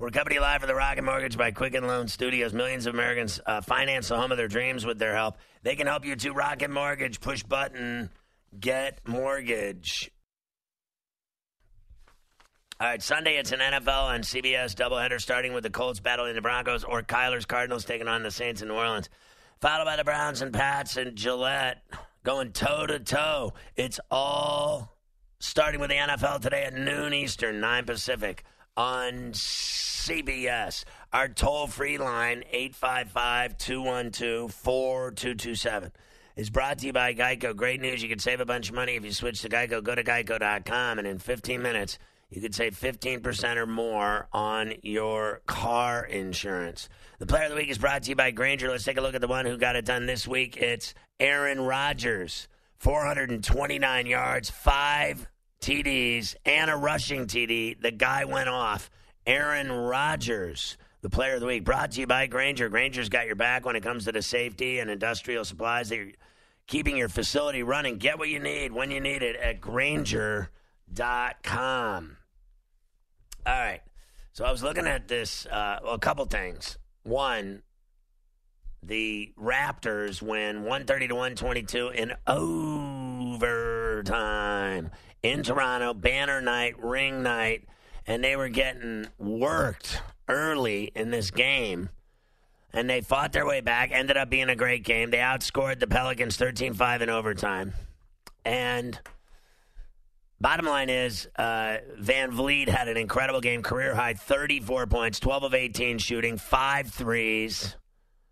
We're you live for the Rocket Mortgage by Quicken Loan Studios. Millions of Americans uh, finance the home of their dreams with their help. They can help you too. Rocket Mortgage, push button, get mortgage. All right, Sunday it's an NFL and CBS doubleheader starting with the Colts battling the Broncos or Kyler's Cardinals taking on the Saints in New Orleans. Followed by the Browns and Pats and Gillette going toe to toe. It's all starting with the NFL today at noon Eastern, 9 Pacific on CBS. Our toll free line, 855 212 4227, is brought to you by Geico. Great news. You can save a bunch of money if you switch to Geico. Go to geico.com, and in 15 minutes, you could save 15% or more on your car insurance. The player of the week is brought to you by Grainger. Let's take a look at the one who got it done this week. It's Aaron Rodgers. 429 yards, five TDs, and a rushing TD. The guy went off. Aaron Rodgers, the player of the week, brought to you by Grainger. Grainger's got your back when it comes to the safety and industrial supplies. They're keeping your facility running. Get what you need when you need it at Grainger.com. All right. So I was looking at this, uh, well, a couple things. One, the Raptors win 130 to 122 in overtime in Toronto, banner night, ring night, and they were getting worked early in this game. And they fought their way back, ended up being a great game. They outscored the Pelicans 13 5 in overtime. And bottom line is, uh, VanVleet had an incredible game, career high 34 points, 12 of 18 shooting, five threes,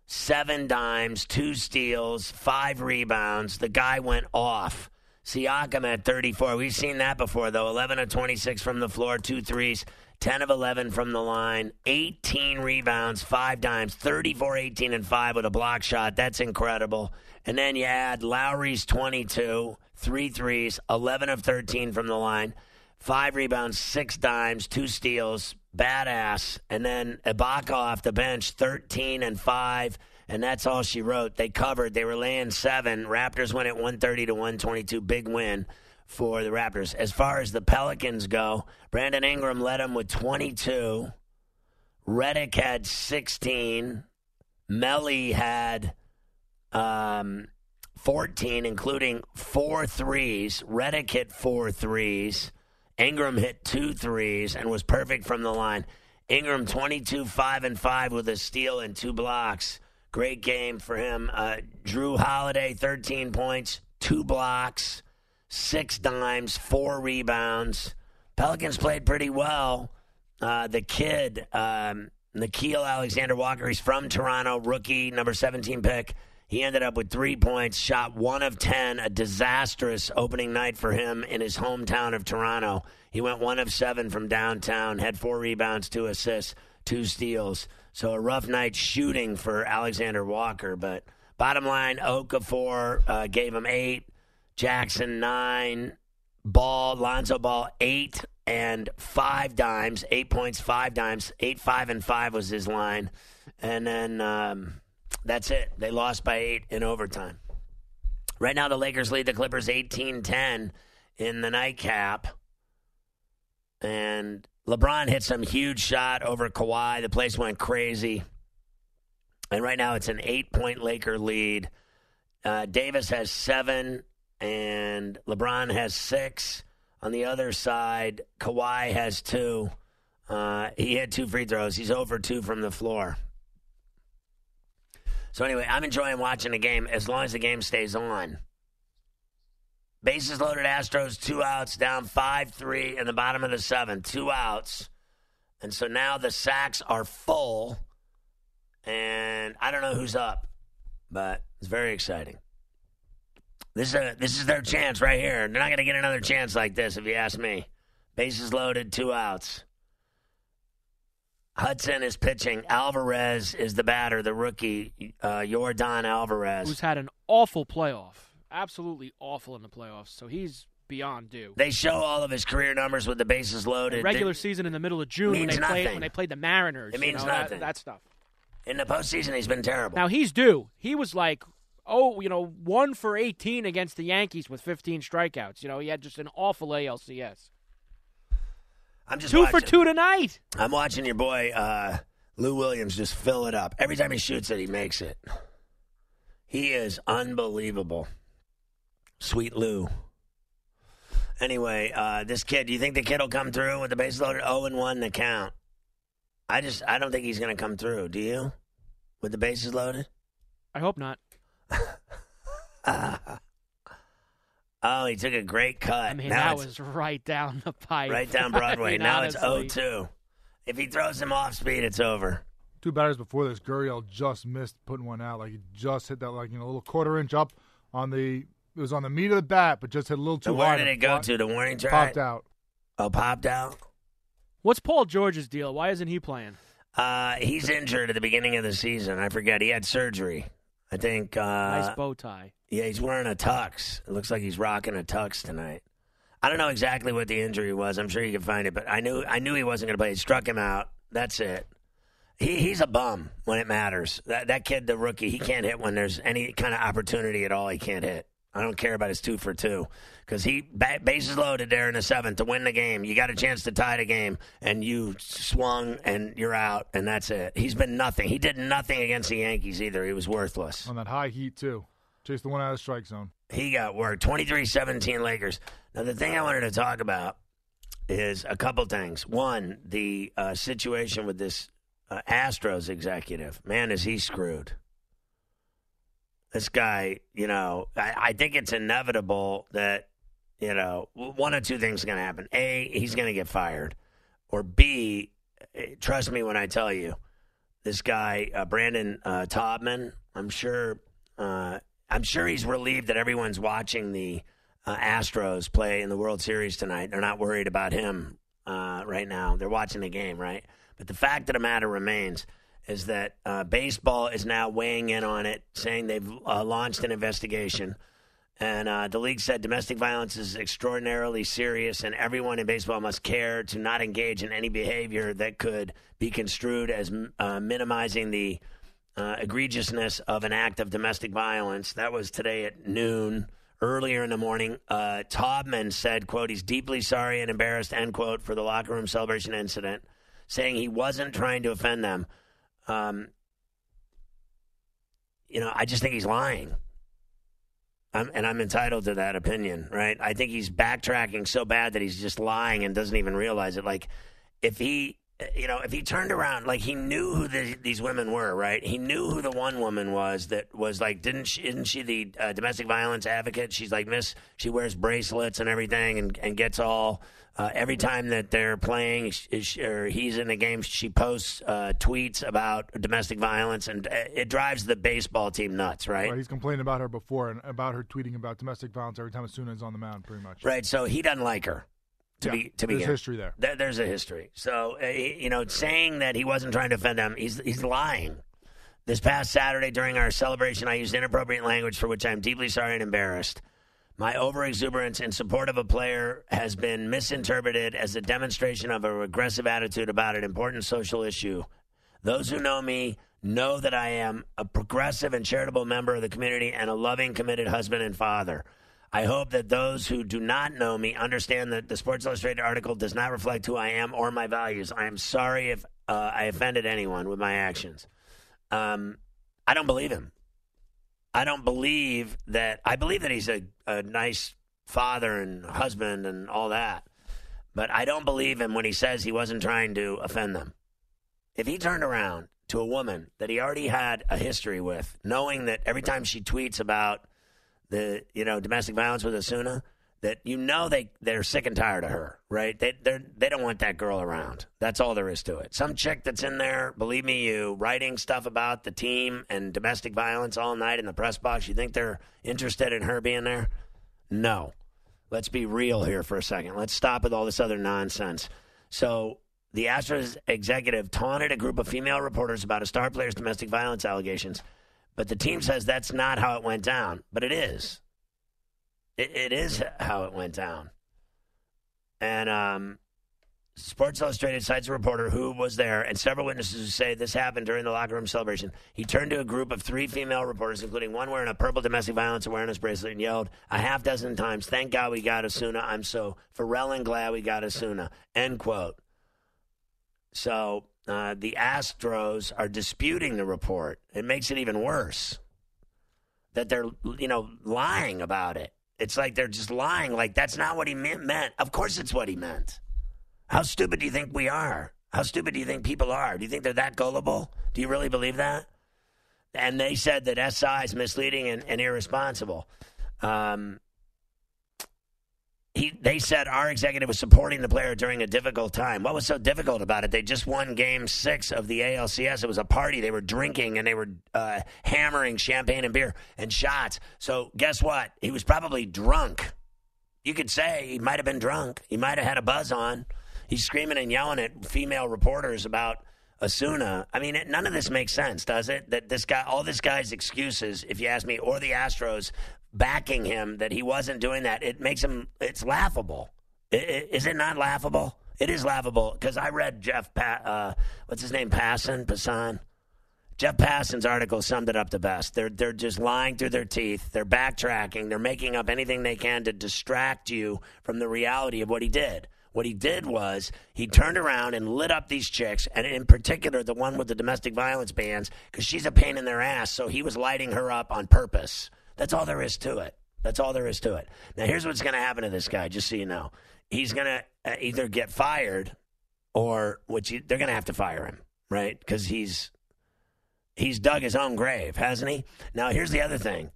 seven dimes, two steals, five rebounds. The guy went off. Siakam at 34. We've seen that before, though. 11 of 26 from the floor, two threes, 10 of 11 from the line, 18 rebounds, five dimes, 34, 18, and 5 with a block shot. That's incredible. And then you add Lowry's 22, three threes, 11 of 13 from the line, five rebounds, six dimes, two steals, badass. And then Ibaka off the bench, 13 and 5 and that's all she wrote. They covered. They were laying seven. Raptors went at 130 to 122. Big win for the Raptors. As far as the Pelicans go, Brandon Ingram led them with 22. Redick had 16. Melli had um, 14, including four threes. Redick hit four threes. Ingram hit two threes and was perfect from the line. Ingram 22, 5 and 5 with a steal and two blocks. Great game for him. Uh, Jrue Holiday, 13 points, two blocks, six dimes, four rebounds. Pelicans played pretty well. Uh, the kid, um, Nickeil Alexander Walker, he's from Toronto, rookie, number 17 pick. He ended up with three points, shot one of 10, a disastrous opening night for him in his hometown of Toronto. He went one of seven from downtown, had four rebounds, two assists, two steals. So a rough night shooting for Alexander Walker. But bottom line, Okafor uh, gave him eight, Jackson nine, Ball, Lonzo Ball eight and five dimes, eight points, five dimes, eight, five, and five was his line. And then um, that's it. They lost by eight in overtime. Right now, the Lakers lead the Clippers 18 10 in the nightcap. And LeBron hit some huge shot over Kawhi. The place went crazy. And right now it's an eight point Laker lead. Uh, Davis has seven, and LeBron has six. On the other side, Kawhi has two. Uh, he had two free throws. He's over two from the floor. So, anyway, I'm enjoying watching the game as long as the game stays on. Bases loaded Astros, two outs, down 5 3 in the bottom of the seventh, two outs. And so now the sacks are full. And I don't know who's up, but it's very exciting. This is, a, this is their chance right here. They're not going to get another chance like this, if you ask me. Bases loaded, two outs. Hudson is pitching. Alvarez is the batter, the rookie, uh, Yordan Alvarez. Who's had an awful playoff. Absolutely awful in the playoffs. So he's beyond due. They show all of his career numbers with the bases loaded. regular season in the middle of June when they played when they played the Mariners. It means you know, nothing. That, stuff. In the postseason, he's been terrible. Now he's due. He was like, oh, you know, one for 18 against the Yankees with 15 strikeouts. You know, he had just an awful ALCS. I'm just Two for two tonight. I'm watching your boy uh, Lou Williams just fill it up. Every time he shoots it, he makes it. He is unbelievable. Sweet Lou. Anyway, uh, this kid, do you think the kid will come through with the base loaded 0 and 1 the count? I just, I don't think he's going to come through. Do you? With the bases loaded? I hope not. Oh, he took a great cut. I mean, now that it's was right down the pipe. right down I Broadway. mean, now it's honestly. 0 2. If he throws him off speed, it's over. Two batters before this, Gurriel just missed putting one out. Like he just hit that like you know a little quarter inch up on the it was on the meat of the bat, but just hit a little too So where hard. did and it go pop- to? The warning track? Popped out. Oh, popped out? What's Paul George's deal? Why isn't he playing? Uh, he's injured at the beginning of the season. I forget. He had surgery. I think. Uh, nice bow tie. Yeah, he's wearing a tux. It looks like he's rocking a tux tonight. I don't know exactly what the injury was. I'm sure you can find it, but I knew I knew he wasn't going to play. It struck him out. That's it. He he's a bum when it matters. That that kid, the rookie, he can't hit when there's any kind of opportunity at all. He can't hit. I don't care about his two for two because he ba- bases loaded there in the seventh to win the game. You got a chance to tie the game, and you swung and you're out, and that's it. He's been nothing. He did nothing against the Yankees either. He was worthless. on that high heat too. Chased the one out of the strike zone. He got worked. 23-17 Lakers. Now, the thing I wanted to talk about is a couple things. One, the uh, situation with this uh, Astros executive. Man, is he screwed. This guy, you know, I, I think it's inevitable that, you know, one of two things is going to happen. A, he's going to get fired. Or B, eh, trust me when I tell you, this guy, uh, Brandon uh, Taubman, I'm sure uh, I'm sure he's relieved that everyone's watching the uh, Astros play in the World Series tonight. They're not worried about him uh, right now. They're watching the game, right? But the fact of the matter remains is that uh, baseball is now weighing in on it, saying they've uh, launched an investigation. And uh, the league said domestic violence is extraordinarily serious, and everyone in baseball must care to not engage in any behavior that could be construed as uh, minimizing the uh, egregiousness of an act of domestic violence. That was today at noon. Earlier in the morning, uh, Taubman said, "quote He's deeply sorry and embarrassed." End quote for the locker room celebration incident, saying he wasn't trying to offend them. Um, you know, I just think he's lying. I'm, and I'm entitled to that opinion, right? I think he's backtracking so bad that he's just lying and doesn't even realize it. Like, if he, you know, if he turned around, like he knew who the, these women were, right? He knew who the one woman was that was like, didn't she, isn't she the uh, domestic violence advocate? She's like Miss, she wears bracelets and everything and, and gets all, uh, every time that they're playing sh- sh- or he's in the game, she posts uh, tweets about domestic violence and uh, it drives the baseball team nuts, right? Right, he's complained about her before and about her tweeting about domestic violence every time Osuna is on the mound, pretty much. Right. So he doesn't like her. To Yeah, be to there's begin. history there. There- There's a history. So uh, you know, saying that he wasn't trying to offend them, he's he's lying. This past Saturday during our celebration, I used inappropriate language for which I am deeply sorry and embarrassed. My overexuberance in support of a player has been misinterpreted as a demonstration of a regressive attitude about an important social issue. Those who know me know that I am a progressive and charitable member of the community and a loving, committed husband and father. I hope that those who do not know me understand that the Sports Illustrated article does not reflect who I am or my values. I am sorry if uh, I offended anyone with my actions. Um, I don't believe him. I don't believe that. I believe that he's a, a nice father and husband and all that. But I don't believe him when he says he wasn't trying to offend them. If he turned around to a woman that he already had a history with, knowing that every time she tweets about the you know domestic violence with Osuna, that you know they they're sick and tired of her, right? They they they don't want that girl around. That's all there is to it. Some chick that's in there, believe me, you writing stuff about the team and domestic violence all night in the press box. You think they're interested in her being there? No. Let's be real here for a second. Let's stop with all this other nonsense. So the Astros executive taunted a group of female reporters about a star player's domestic violence allegations. But the team says that's not how it went down. But it is. It, it is how it went down. And um, Sports Illustrated cites a reporter who was there and several witnesses who say this happened during the locker room celebration. He turned to a group of three female reporters, including one wearing a purple domestic violence awareness bracelet, and yelled a half dozen times, Thank God we got Osuna. I'm so Ferrall and glad we got Osuna. End quote. So uh, the Astros are disputing the report. It makes it even worse that they're, you know, lying about it. It's like they're just lying. Like that's not what he meant. Of course, it's what he meant. How stupid do you think we are? How stupid do you think people are? Do you think they're that gullible? Do you really believe that? And they said that SI is misleading and, and irresponsible. Um, he, they said our executive was supporting the player during a difficult time. What was so difficult about it? They just won game six of the ALCS. It was a party. They were drinking and they were uh, hammering champagne and beer and shots. So, guess what? He was probably drunk. You could say he might have been drunk. He might have had a buzz on. He's screaming and yelling at female reporters about Osuna. I mean, none of this makes sense, does it? That this guy, all this guy's excuses, if you ask me, or the Astros backing him that he wasn't doing that, it makes him, it's laughable. Is it not laughable? It is laughable because I read Jeff, pa- uh, what's his name, Passan, Passan. Jeff Passan's article summed it up the best. They're they're just lying through their teeth. They're backtracking. They're making up anything they can to distract you from the reality of what he did. What he did was he turned around and lit up these chicks, and in particular the one with the domestic violence bans, because she's a pain in their ass. So he was lighting her up on purpose. That's all there is to it. That's all there is to it. Now, here's what's going to happen to this guy, just so you know. He's going to uh, either get fired or which he, they're going to have to fire him, right? Because he's he's dug his own grave, hasn't he? Now, here's the other thing.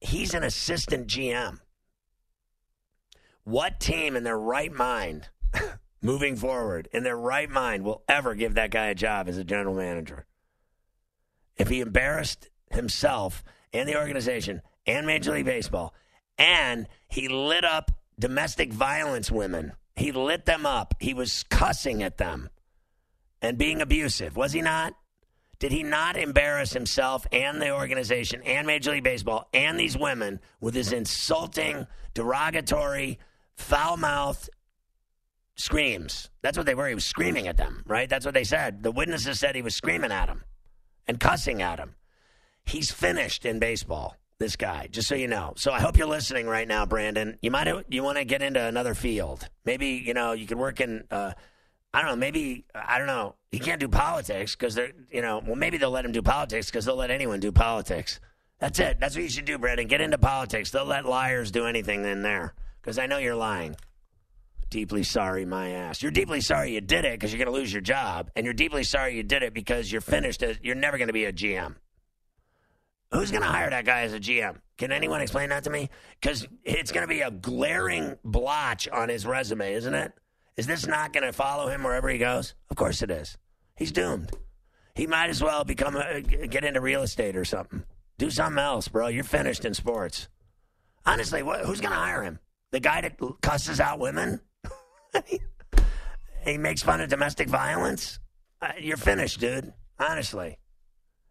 He's an assistant GM. What team in their right mind, moving forward, in their right mind, will ever give that guy a job as a general manager? If he embarrassed himself and the organization and Major League Baseball, and he lit up domestic violence women, he lit them up. He was cussing at them and being abusive, was he not? Did he not embarrass himself and the organization and Major League Baseball and these women with his insulting, derogatory, foul mouthed screams. That's what they were. He was screaming at them, right? That's what they said. The witnesses said he was screaming at them and cussing at them. He's finished in baseball. This guy, just so you know. So I hope you're listening right now, Brandon. You might you want to get into another field. Maybe you know you could work in. Uh, I don't know. Maybe I don't know. He can't do politics because they're you know. Well, maybe they'll let him do politics because they'll let anyone do politics. That's it. That's what you should do, Brandon. Get into politics. They'll let liars do anything in there because I know you're lying. Deeply sorry, my ass. You're deeply sorry you did it because you're going to lose your job, and you're deeply sorry you did it because you're finished. You're never going to be a GM. Who's going to hire that guy as a GM? Can anyone explain that to me? Because it's going to be a glaring blotch on his resume, isn't it? Is this not going to follow him wherever he goes? Of course it is. He's doomed. He might as well become a, get into real estate or something. Do something else, bro. You're finished in sports. Honestly, what, who's going to hire him? The guy that cusses out women? he makes fun of domestic violence? Uh, you're finished, dude. Honestly.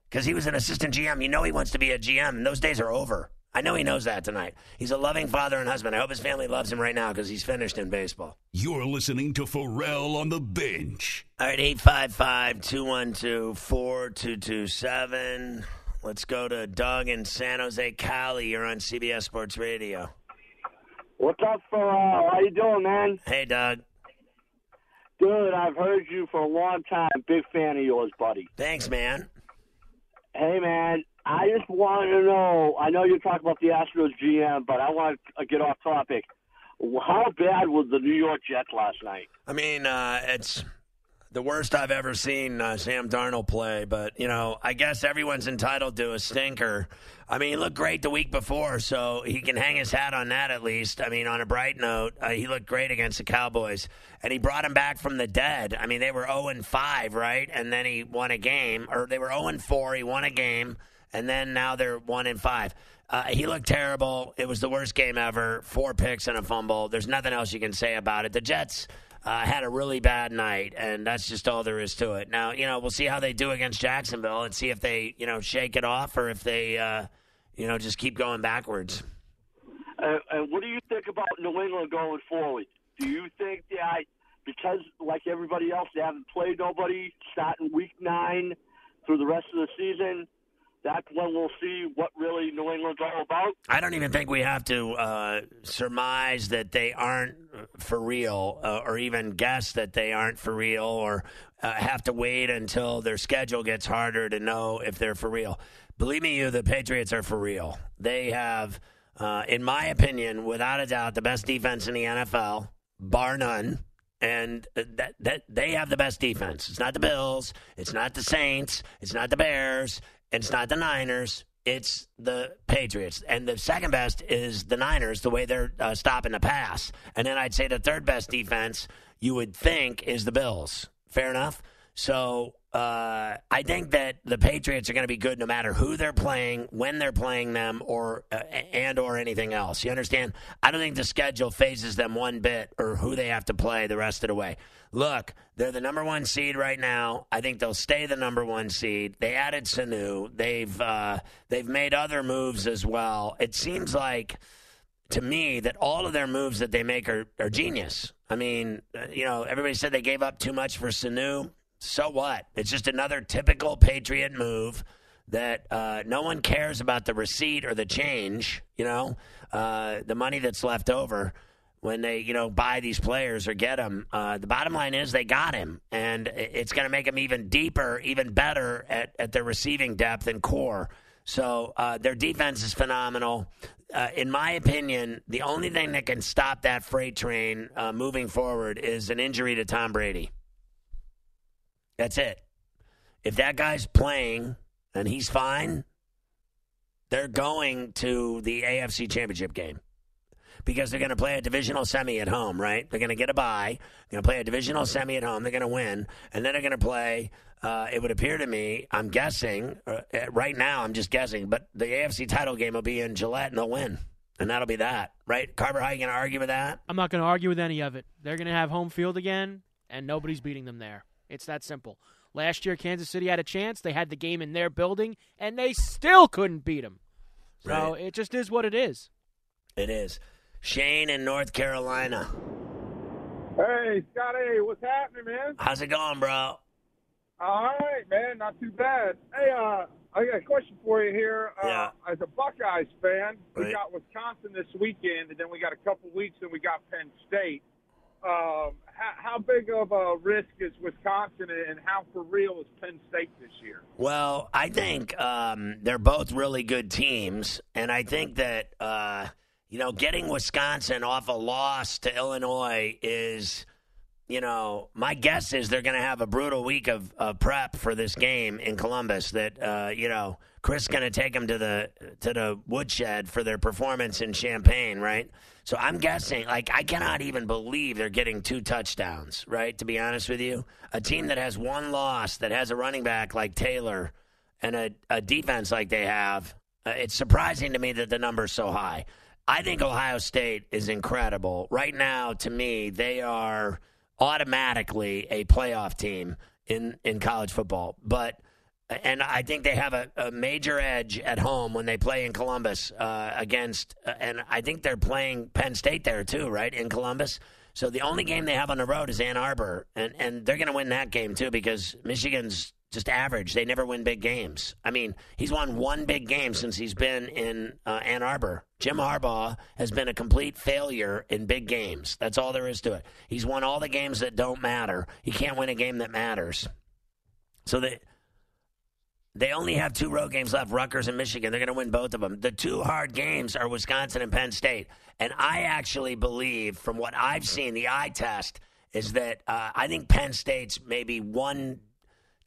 Because he was an assistant GM. You know he wants to be a GM, and those days are over. I know he knows that tonight. He's a loving father and husband. I hope his family loves him right now because he's finished in baseball. You're listening to Ferrall on the bench. All right, 855 212 4227. Let's go to Doug in San Jose, Cali. You're on CBS Sports Radio. What's up, Ferrall? How you doing, man? Hey, Doug. Dude, I've heard you for a long time. Big fan of yours, buddy. Thanks, man. Hey, man. I just want to know. I know you talk about the Astros GM, but I want to get off topic. How bad was the New York Jets last night? I mean, uh, it's the worst I've ever seen uh, Sam Darnold play. But you know, I guess everyone's entitled to a stinker. I mean, he looked great the week before, so he can hang his hat on that at least. I mean, on a bright note, uh, he looked great against the Cowboys, and he brought him back from the dead. I mean, they were zero and five, right? And then he won a game, or they were zero and four. He won a game, and then now they're one and five. Uh, he looked terrible. It was the worst game ever. Four picks and a fumble. There's nothing else you can say about it. The Jets uh, had a really bad night, and that's just all there is to it. Now, you know, we'll see how they do against Jacksonville and see if they, you know, shake it off or if they, uh, you know, just keep going backwards. And, and what do you think about New England going forward? Do you think that because, like everybody else, they haven't played nobody starting week nine through the rest of the season? That's when we'll see what really New England's all about. I don't even think we have to uh, surmise that they aren't for real, uh, or even guess that they aren't for real, or uh, have to wait until their schedule gets harder to know if they're for real. Believe me, you, the Patriots are for real. They have, uh, in my opinion, without a doubt, the best defense in the NFL, bar none. And that that they have the best defense. It's not the Bills. It's not the Saints. It's not the Bears. It's not the Niners. It's the Patriots. And the second best is the Niners, the way they're uh, stopping the pass. And then I'd say the third best defense you would think is the Bills. Fair enough? So uh, I think that the Patriots are going to be good no matter who they're playing, when they're playing them, or uh, and or anything else. You understand? I don't think the schedule fazes them one bit or who they have to play the rest of the way. Look, they're the number one seed right now. I think they'll stay the number one seed. They added Sanu. They've uh, they've made other moves as well. It seems like to me that all of their moves that they make are, are genius. I mean, uh, you know, everybody said they gave up too much for Sanu. So what? It's just another typical Patriot move that uh, no one cares about the receipt or the change, you know, uh, the money that's left over when they, you know, buy these players or get them. Uh, the bottom line is they got him, and it's going to make them even deeper, even better at, at their receiving depth and core. So uh, their defense is phenomenal. Uh, in my opinion, the only thing that can stop that freight train uh, moving forward is an injury to Tom Brady. That's it. If that guy's playing and he's fine, they're going to the AFC Championship game because they're going to play a divisional semi at home, right? They're going to get a bye. They're going to play a divisional semi at home. They're going to win, and then they're going to play. Uh, it would appear to me, I'm guessing uh, right now. I'm just guessing, but the AFC title game will be in Gillette, and they'll win, and that'll be that, right? Carver, how are you going to argue with that? I'm not going to argue with any of it. They're going to have home field again, and nobody's beating them there. It's that simple. Last year, Kansas City had a chance. They had the game in their building, and they still couldn't beat them. So Right. it just is what it is. It is. Shane in North Carolina. Hey, Scotty, what's happening, man? How's it going, bro? All right, man, not too bad. Hey, uh, I got a question for you here. Uh, Yeah. As a Buckeyes fan, we Right. got Wisconsin this weekend, and then we got a couple weeks, and we got Penn State. Um, how, how big of a risk is Wisconsin, and how for real is Penn State this year? Well, I think um, they're both really good teams, and I think that uh, you know getting Wisconsin off a loss to Illinois is, you know, my guess is they're going to have a brutal week of, of prep for this game in Columbus. That uh, you know, Chris is going to take them to the to the woodshed for their performance in Champaign, right? So I'm guessing, like, I cannot even believe they're getting two touchdowns, right? To be honest with you, a team that has one loss, that has a running back like Taylor, and a, a defense like they have, uh, it's surprising to me that the number's so high. I think Ohio State is incredible. Right now, to me, they are automatically a playoff team in, in college football. But and I think they have a, a major edge at home when they play in Columbus uh, against, uh, and I think they're playing Penn State there too, right in Columbus. So the only game they have on the road is Ann Arbor, and and they're going to win that game too because Michigan's just average. They never win big games. I mean, he's won one big game since he's been in uh, Ann Arbor. Jim Harbaugh has been a complete failure in big games. That's all there is to it. He's won all the games that don't matter. He can't win a game that matters. So they they only have two road games left, Rutgers and Michigan. They're going to win both of them. The two hard games are Wisconsin and Penn State. And I actually believe, from what I've seen, the eye test is that uh, I think Penn State's maybe one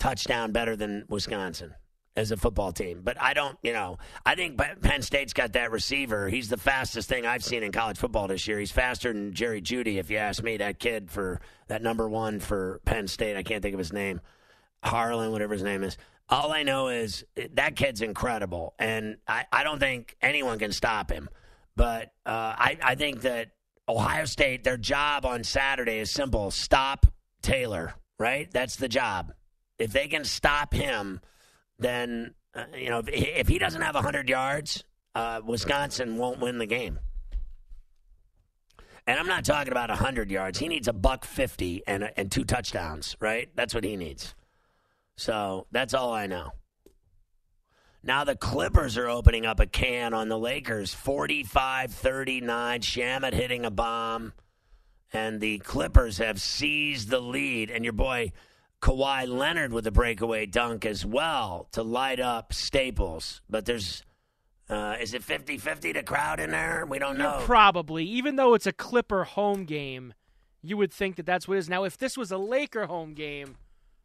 touchdown better than Wisconsin as a football team. But I don't, you know, I think Penn State's got that receiver. He's the fastest thing I've seen in college football this year. He's faster than Jerry Jeudy, if you ask me. That kid for that number one for Penn State. I can't think of his name. Harlan, whatever his name is. All I know is that kid's incredible, and I, I don't think anyone can stop him. But uh, I, I think that Ohio State, their job on Saturday is simple stop Taylor, right? That's the job. If they can stop him, then, uh, you know, if, if he doesn't have 100 yards, uh, Wisconsin won't win the game. And I'm not talking about 100 yards. He needs a buck 50 and, and two touchdowns, right? That's what he needs. So that's all I know. Now the Clippers are opening up a can on the Lakers 45 39. Shamet hitting a bomb. And the Clippers have seized the lead. And your boy Kawhi Leonard with a breakaway dunk as well to light up Staples. But there's. Uh, is it 50 50 to crowd in there? We don't know. Probably, even though it's a Clipper home game, you would think that that's what it is. Now, if this was a Laker home game,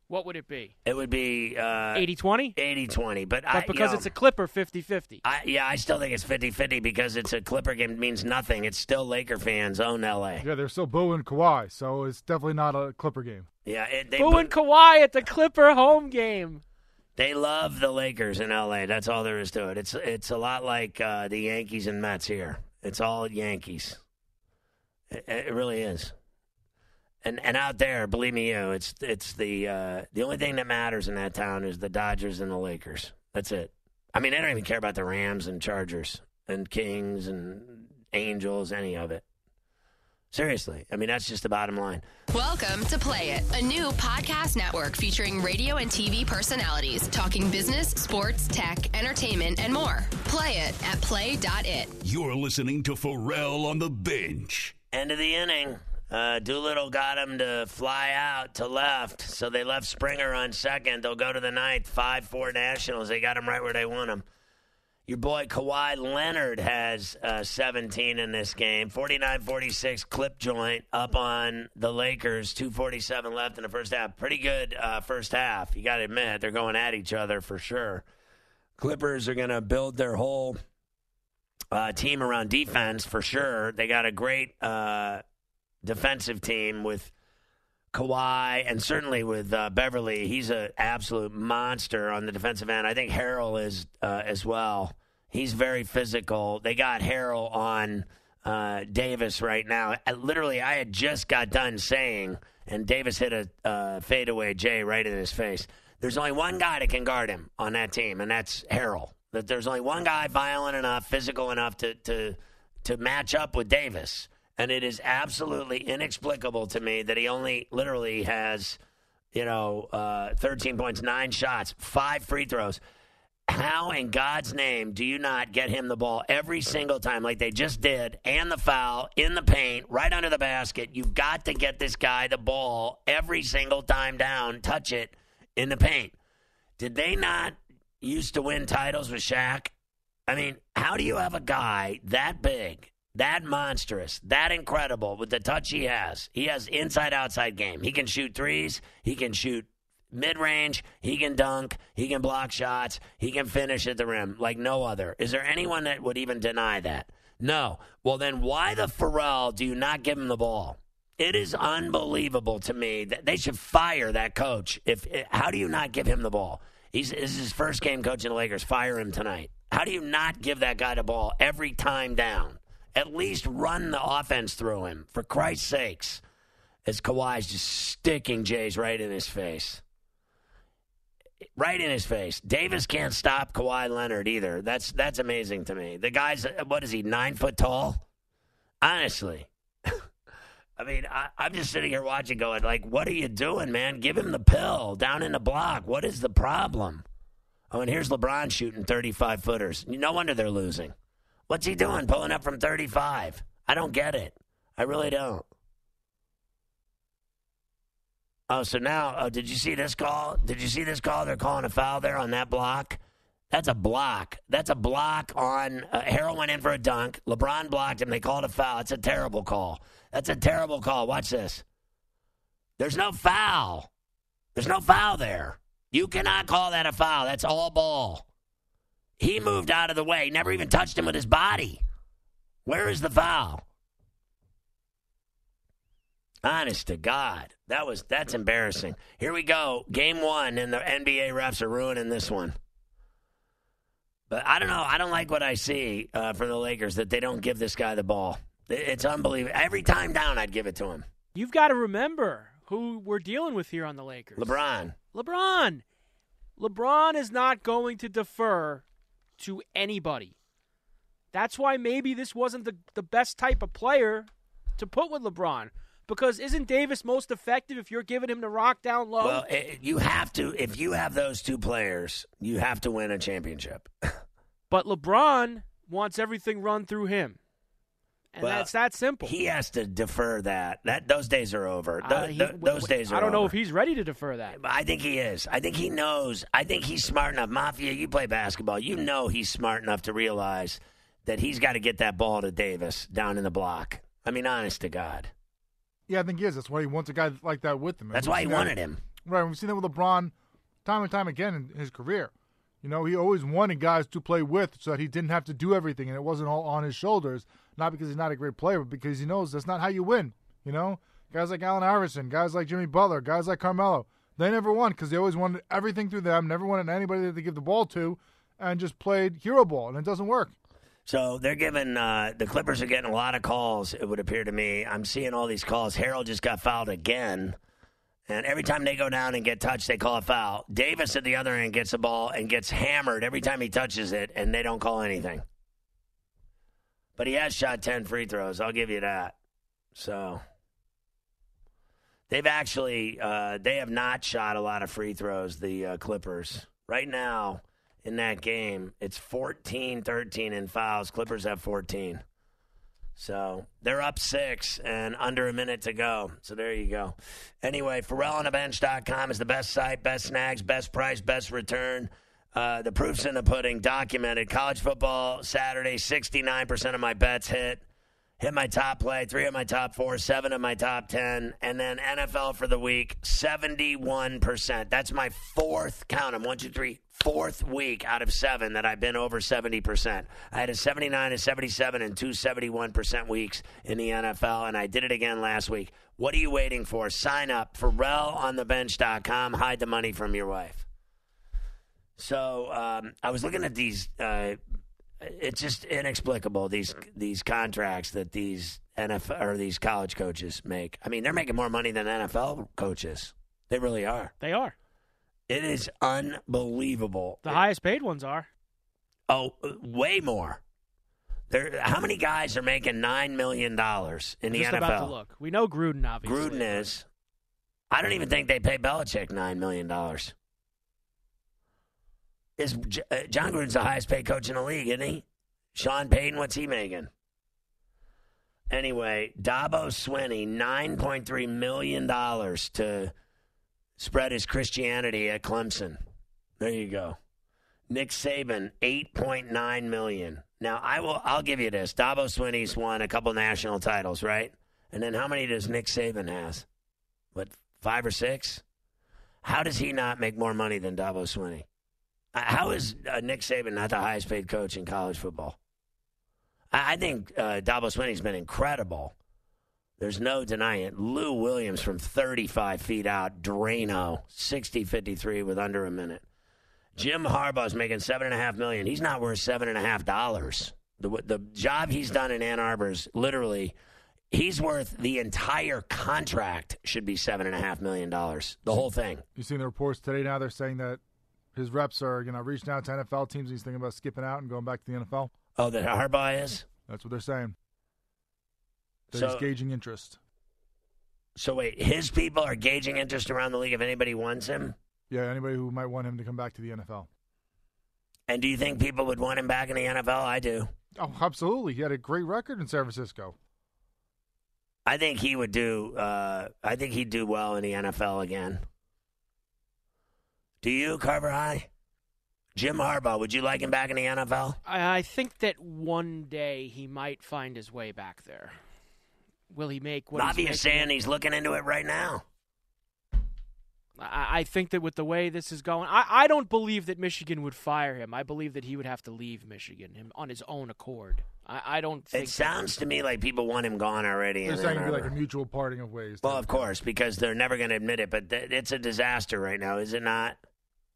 what would it be? It would be uh, 80 20? 80 20. But, But I, because you know, it's a Clipper, 50 50. I, yeah, I still think it's 50 50 because it's a Clipper game. It means nothing. It's still Laker fans own LA. Yeah, they're still booing Kawhi, so it's definitely not a Clipper game. Yeah, it, they, Booing boo- Kawhi at the Clipper home game. they love the Lakers in LA. That's all there is to it. It's it's a lot like uh, the Yankees and Mets here. It's all Yankees. It, it really is. And and out there, believe me, you, it's it's the uh, the only thing that matters in that town is the Dodgers and the Lakers. That's it. I mean, they don't even care about the Rams and Chargers and Kings and Angels, any of it. Seriously, I mean that's just the bottom line. Welcome to Play It, a new podcast network featuring radio and TV personalities talking business, sports, tech, entertainment, and more. Play it at play.it. You're listening to Ferrall on the bench. End of the inning. Uh, Doolittle got him to fly out to left, so they left Springer on second. They'll go to the ninth, five four Nationals. They got him right where they want him. Your boy Kawhi Leonard has uh, 17 in this game. 49-46 clip joint up on the Lakers. 247 left in the first half. Pretty good uh, first half. You got to admit they're going at each other for sure. Clippers are going to build their whole uh, team around defense for sure. They got a great uh, defensive team with Kawhi and certainly with uh, Beverley. He's an absolute monster on the defensive end. I think Harrell is uh, as well. He's very physical. They got Harrell on uh, Davis right now. I, literally, I had just got done saying, and Davis hit a uh, fadeaway J right in his face. There's only one guy that can guard him on that team, and that's Harrell. That there's only one guy violent enough, physical enough to to to match up with Davis. And it is absolutely inexplicable to me that he only literally has, you know, uh, 13 points, nine shots, five free throws. How in God's name do you not get him the ball every single time like they just did and the foul in the paint right under the basket? You've got to get this guy the ball every single time down, touch it in the paint. Did they not used to win titles with Shaq? I mean, how do you have a guy that big, that monstrous, that incredible with the touch he has? He has inside outside game. He can shoot threes, he can shoot mid range, he can dunk, he can block shots, he can finish at the rim like no other. Is there anyone that would even deny that? No. Well, then why the Ferrall do you not give him the ball? It is unbelievable to me that they should fire that coach. If how do you not give him the ball? He's this is his first game coaching the Lakers. Fire him tonight. How do you not give that guy the ball every time down? At least run the offense through him, for Christ's sakes. As Kawhi's just sticking Jays right in his face. Right in his face. Davis can't stop Kawhi Leonard either. That's that's amazing to me. The guy's what is he, nine foot tall? Honestly. I mean, I, I'm just sitting here watching, going like, "What are you doing, man? Give him the pill down in the block. What is the problem?" Oh, and here's LeBron shooting 35 footers. No wonder they're losing. What's he doing, pulling up from 35? I don't get it. I really don't. Oh, so now, oh, did you see this call? Did you see this call? They're calling a foul there on that block. That's a block. That's a block on. Uh, went in for a dunk. LeBron blocked him. They called a foul. It's a terrible call. That's a terrible call. Watch this. There's no foul. There's no foul there. You cannot call that a foul. That's all ball. He moved out of the way. Never even touched him with his body. Where is the foul? Honest to God, that was that's embarrassing. Here we go, game one, and the NBA refs are ruining this one. But I don't know. I don't like what I see uh, from the Lakers that they don't give this guy the ball. It's unbelievable. Every time down, I'd give it to him. You've got to remember who we're dealing with here on the Lakers. LeBron. LeBron. LeBron is not going to defer to anybody. That's why maybe this wasn't the, the best type of player to put with LeBron. Because isn't Davis most effective if you're giving him the rock down low? Well, eh, you have to. If you have those two players, you have to win a championship. but LeBron wants everything run through him. And Well, that's that simple. He has to defer that. That those days are over. Th- Uh, he- th- those w- days are I don't know if he's ready to defer that. I think he is. I think he knows. I think he's smart enough. Mafia, you play basketball. You know he's smart enough to realize that he's got to get that ball to Davis down in the block. I mean, honest to God. Yeah, I think he is. That's why he wants a guy like that with him. That's why he seen that- wanted him. Right. We've seen that with LeBron time and time again in his career. You know, he always wanted guys to play with so that he didn't have to do everything and it wasn't all on his shoulders. Not because he's not a great player, but because he knows that's not how you win. You know, guys like Allen Iverson, guys like Jimmy Butler, guys like Carmelo, they never won because they always wanted everything through them, never wanted anybody that they give the ball to, and just played hero ball, and it doesn't work. So they're giving uh, the Clippers are getting a lot of calls. It would appear to me. I'm seeing all these calls. Harrell just got fouled again, and every time they go down and get touched, they call a foul. Davis at the other end gets the ball and gets hammered every time he touches it, and they don't call anything. But he has shot ten free throws. I'll give you that. So they've actually uh, they have not shot a lot of free throws. The uh, Clippers right now in that game, it's 14-13 in fouls. Clippers have 14. So they're up six and under a minute to go. So there you go. Anyway, FerrallOnTheBench.com is the best site, best snags, best price, best return. Uh, the proof's in the pudding, documented. College football Saturday, 69% of my bets hit. Hit my top play, three of my top four, seven of my top 10. And then NFL for the week, 71%. That's my fourth, count them, one, two, three, fourth week out of seven that I've been over 70%. I had a 79, a 77, and two 71% weeks in the NFL, and I did it again last week. What are you waiting for? Sign up for RelOnTheBench.com. Hide the money from your wife. So um, I was looking at these. Uh, it's just inexplicable these these contracts that these NFL or these college coaches make. I mean, they're making more money than NFL coaches. They really are. They are. It is unbelievable. The highest paid ones are. Oh, way more. There, how many guys are making nine million dollars in the Just NFL? about to look. We know Gruden, obviously. Gruden is. I don't even think they pay Belichick nine million dollars. Is uh, Jon Gruden's the highest paid coach in the league, isn't he? Sean Payton, what's he making? Anyway, Dabo Swinney, nine point three million dollars to spread his Christianity at Clemson. There you go. Nick Saban, eight point nine million. Now I will I'll give you this. Dabo Swinney's won a couple national titles, right? And then how many does Nick Saban has? What, five or six? How does he not make more money than Dabo Swinney? Uh, How is uh, Nick Saban not the highest paid coach in college football? I, I think uh, Dabo Swinney's been incredible. There's no denying it. Lou Williams from 35 feet out, Drano, 60 53 with under a minute. Jim Harbaugh's making seven and a half million. He's not worth seven and a half dollars. The the job he's done in Ann Arbor is literally he's worth the entire contract should be seven and a half million dollars. The whole thing. You seen the reports today? Now they're saying that his reps are you know reaching out to NFL teams. He's thinking about skipping out and going back to the NFL. Oh, that Harbaugh is. That's what they're saying. That So- he's gauging interest. So wait, his people are gauging interest around the league if anybody wants him. Yeah, anybody who might want him to come back to the NFL. And do you think people would want him back in the NFL? I do. Oh, absolutely. He had a great record in San Francisco. I think he would do. Uh, I think he'd do well in the NFL again. Do you, Carver High? Jim Harbaugh, would you like him back in the NFL? I, I think that one day he might find his way back there. Will he make what Bobby he's is saying he's looking into it right now. I, I think that with the way this is going, I, I don't believe that Michigan would fire him. I believe that he would have to leave Michigan him on his own accord. I, I don't think It sounds to me like people want him gone already. They're in saying Ann it'd be like a mutual parting of ways. well, of course, because they're never going to admit it, but th- it's a disaster right now, is it not?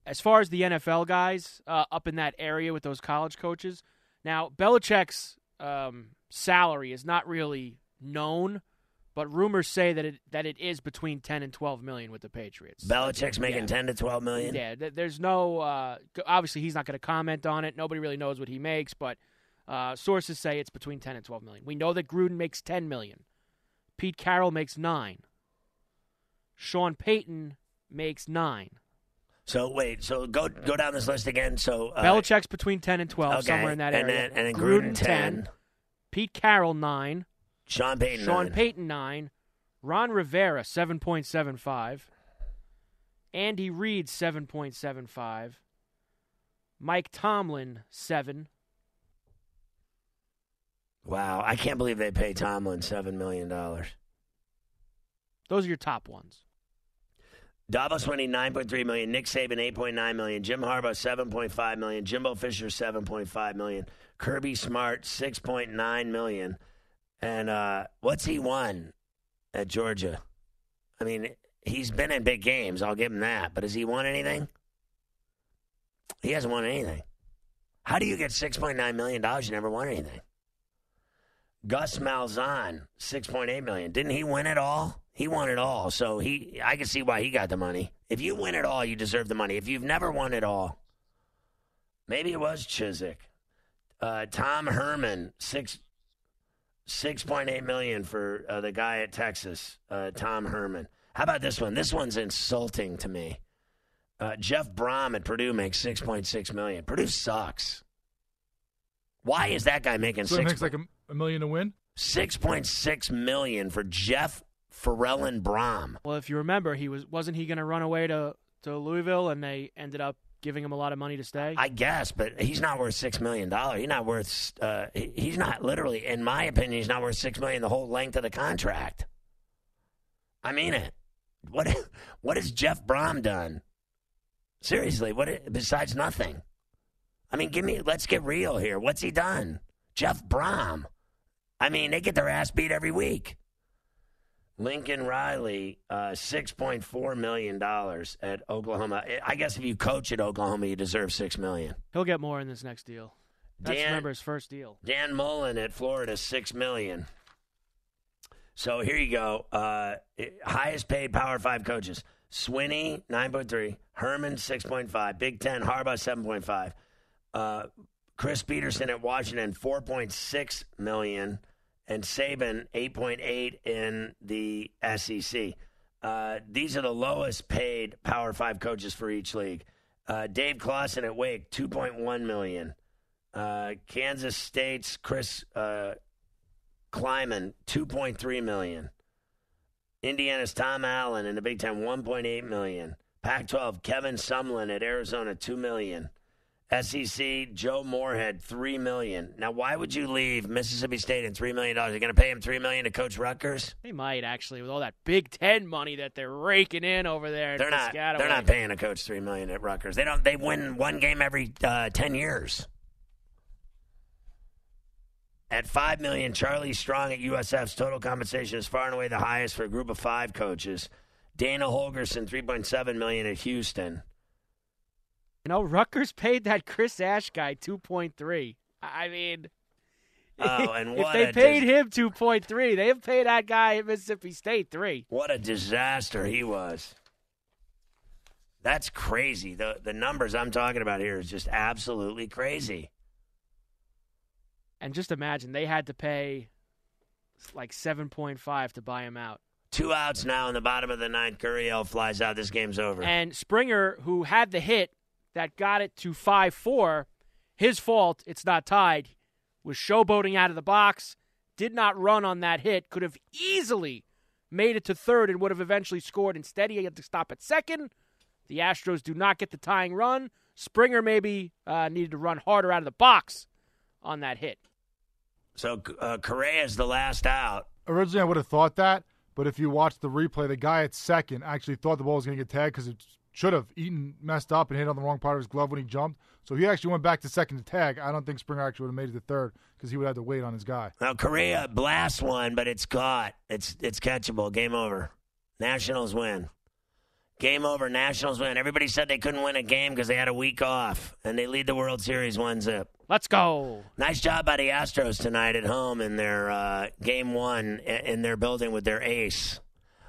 As far as the NFL guys uh, up in that area with those college coaches. Now, Belichick's um, salary is not really known, but rumors say that it that it is between ten and twelve million with the Patriots. Belichick's making ten to twelve million. Yeah, there's no. Uh, obviously, he's not going to comment on it. Nobody really knows what he makes, but uh, sources say it's between 10 and 12 million. We know that Gruden makes 10 million. Pete Carroll makes nine. Sean Payton makes nine. So wait, so go go down this list again. So uh, Belichick's between 10 and 12, okay, somewhere in that and area. Then, and then Gruden, 10, Pete Carroll nine. Sean Payton Sean 9. Payton nine. Ron Rivera 7.75. Andy Reid 7.75. Mike Tomlin 7. Wow, I can't believe they pay Tomlin seven million dollars. Those are your top ones. Dabo Swinney nine point three million, Nick Saban eight point nine million, Jim Harbaugh seven point five million, Jimbo Fisher seven point five million, Kirby Smart six point nine million, and uh, what's he won at Georgia? I mean, he's been in big games. I'll give him that, but has he won anything? He hasn't won anything. How do you get six point nine million dollars? You never won anything. Gus Malzahn, six point eight million. Didn't he win it all? He won it all, so he. I can see why he got the money. If you win it all, you deserve the money. If you've never won it all, maybe it was Chiswick. Uh, Tom Herman, six six point eight million for uh, the guy at Texas, uh, Tom Herman. How about this one? This one's insulting to me. Uh, Jeff Brohm at Purdue makes six point six million. Purdue sucks. Why is that guy making So it six? makes like a, a million to win. Six point six million for Jeff Farrell Brohm. Well, if you remember, he was wasn't he going to run away to to Louisville, and they ended up giving him a lot of money to stay. I guess, but he's not worth six million dollars. He's not worth. Uh, he's not literally, in my opinion, he's not worth six million the whole length of the contract. I mean it. What what has Jeff Brohm done? Seriously, what besides nothing? I mean, give me. Let's get real here. What's he done? Jeff Brohm. I mean, they get their ass beat every week. Lincoln Riley, uh, six point four million dollars at Oklahoma. I guess if you coach at Oklahoma, you deserve 6 million. He'll get more in this next deal. That's Dan- remember his first deal. Dan Mullen at Florida, 6 million. So here you go. Uh, highest paid Power Five coaches: Swinney nine point three, Herman six point five, Big Ten Harbaugh seven point five, uh, Chris Petersen at Washington four point six million, and Saban eight point eight in the SEC. Uh, these are the lowest paid Power Five coaches for each league. Uh, Dave Clawson at Wake two point one million. Uh, Kansas State's Chris uh, Klieman, two point three million. Indiana's Tom Allen in the Big Ten, one point eight million. Pac-12, Kevin Sumlin at Arizona, two million. SEC, Joe Moorhead, three million. Now, why would you leave Mississippi State in three million dollars? You're going to pay him three million to coach Rutgers? They might actually, with all that Big Ten money that they're raking in over there. They're not. Piscataway. They're not paying a coach three million at Rutgers. They don't. They win one game every uh, ten years. At five million, Charlie Strong at USF's total compensation is far and away the highest for a group of five coaches. Dana Holgorsen, three point seven million at Houston. Know, Rutgers paid that Chris Ash guy two point three. I mean, Oh, and if they paid dis- him two point three, they have paid that guy at Mississippi State three. What a disaster he was. That's crazy. The the numbers I'm talking about here is just absolutely crazy. And just imagine they had to pay like seven point five to buy him out. Two outs now in the bottom of the ninth. Gurriel flies out. This game's over. And Springer, who had the hit that got it to 5 4, his fault, it's not tied, was showboating out of the box, did not run on that hit, could have easily made it to third and would have eventually scored. Instead, he had to stop at second. The Astros do not get the tying run. Springer maybe uh, needed to run harder out of the box on that hit. So uh, is the last out. Originally, I would have thought that, but if you watch the replay, the guy at second actually thought the ball was going to get tagged because it should have. Eaton messed up and hit on the wrong part of his glove when he jumped. So he actually went back to second to tag. I don't think Springer actually would have made it to third because he would have to wait on his guy. Now Correa blasts one, but it's caught. It's it's catchable. Game over. Nationals win. Game over. Nationals win. Everybody said they couldn't win a game because they had a week off, and they lead the World Series one zip. Let's go. Nice job by the Astros tonight at home in their uh, game one in their building with their ace.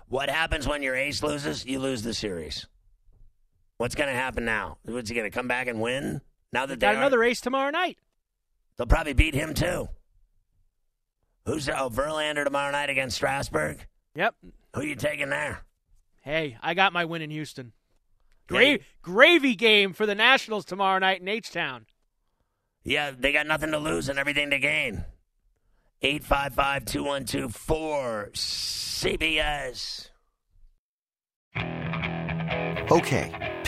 What happens when your ace loses? You lose the series. What's going to happen now? What's he going to come back and win? Now that they Got are- another ace tomorrow night. they'll probably beat him too. Who's oh Verlander tomorrow night against Strasburg? Yep. Who you taking there? Hey, I got my win in Houston. Yeah, Gra- you- gravy game for the Nationals tomorrow night in H Town. Yeah, they got nothing to lose and everything to gain. 855 212 4CBS. Okay,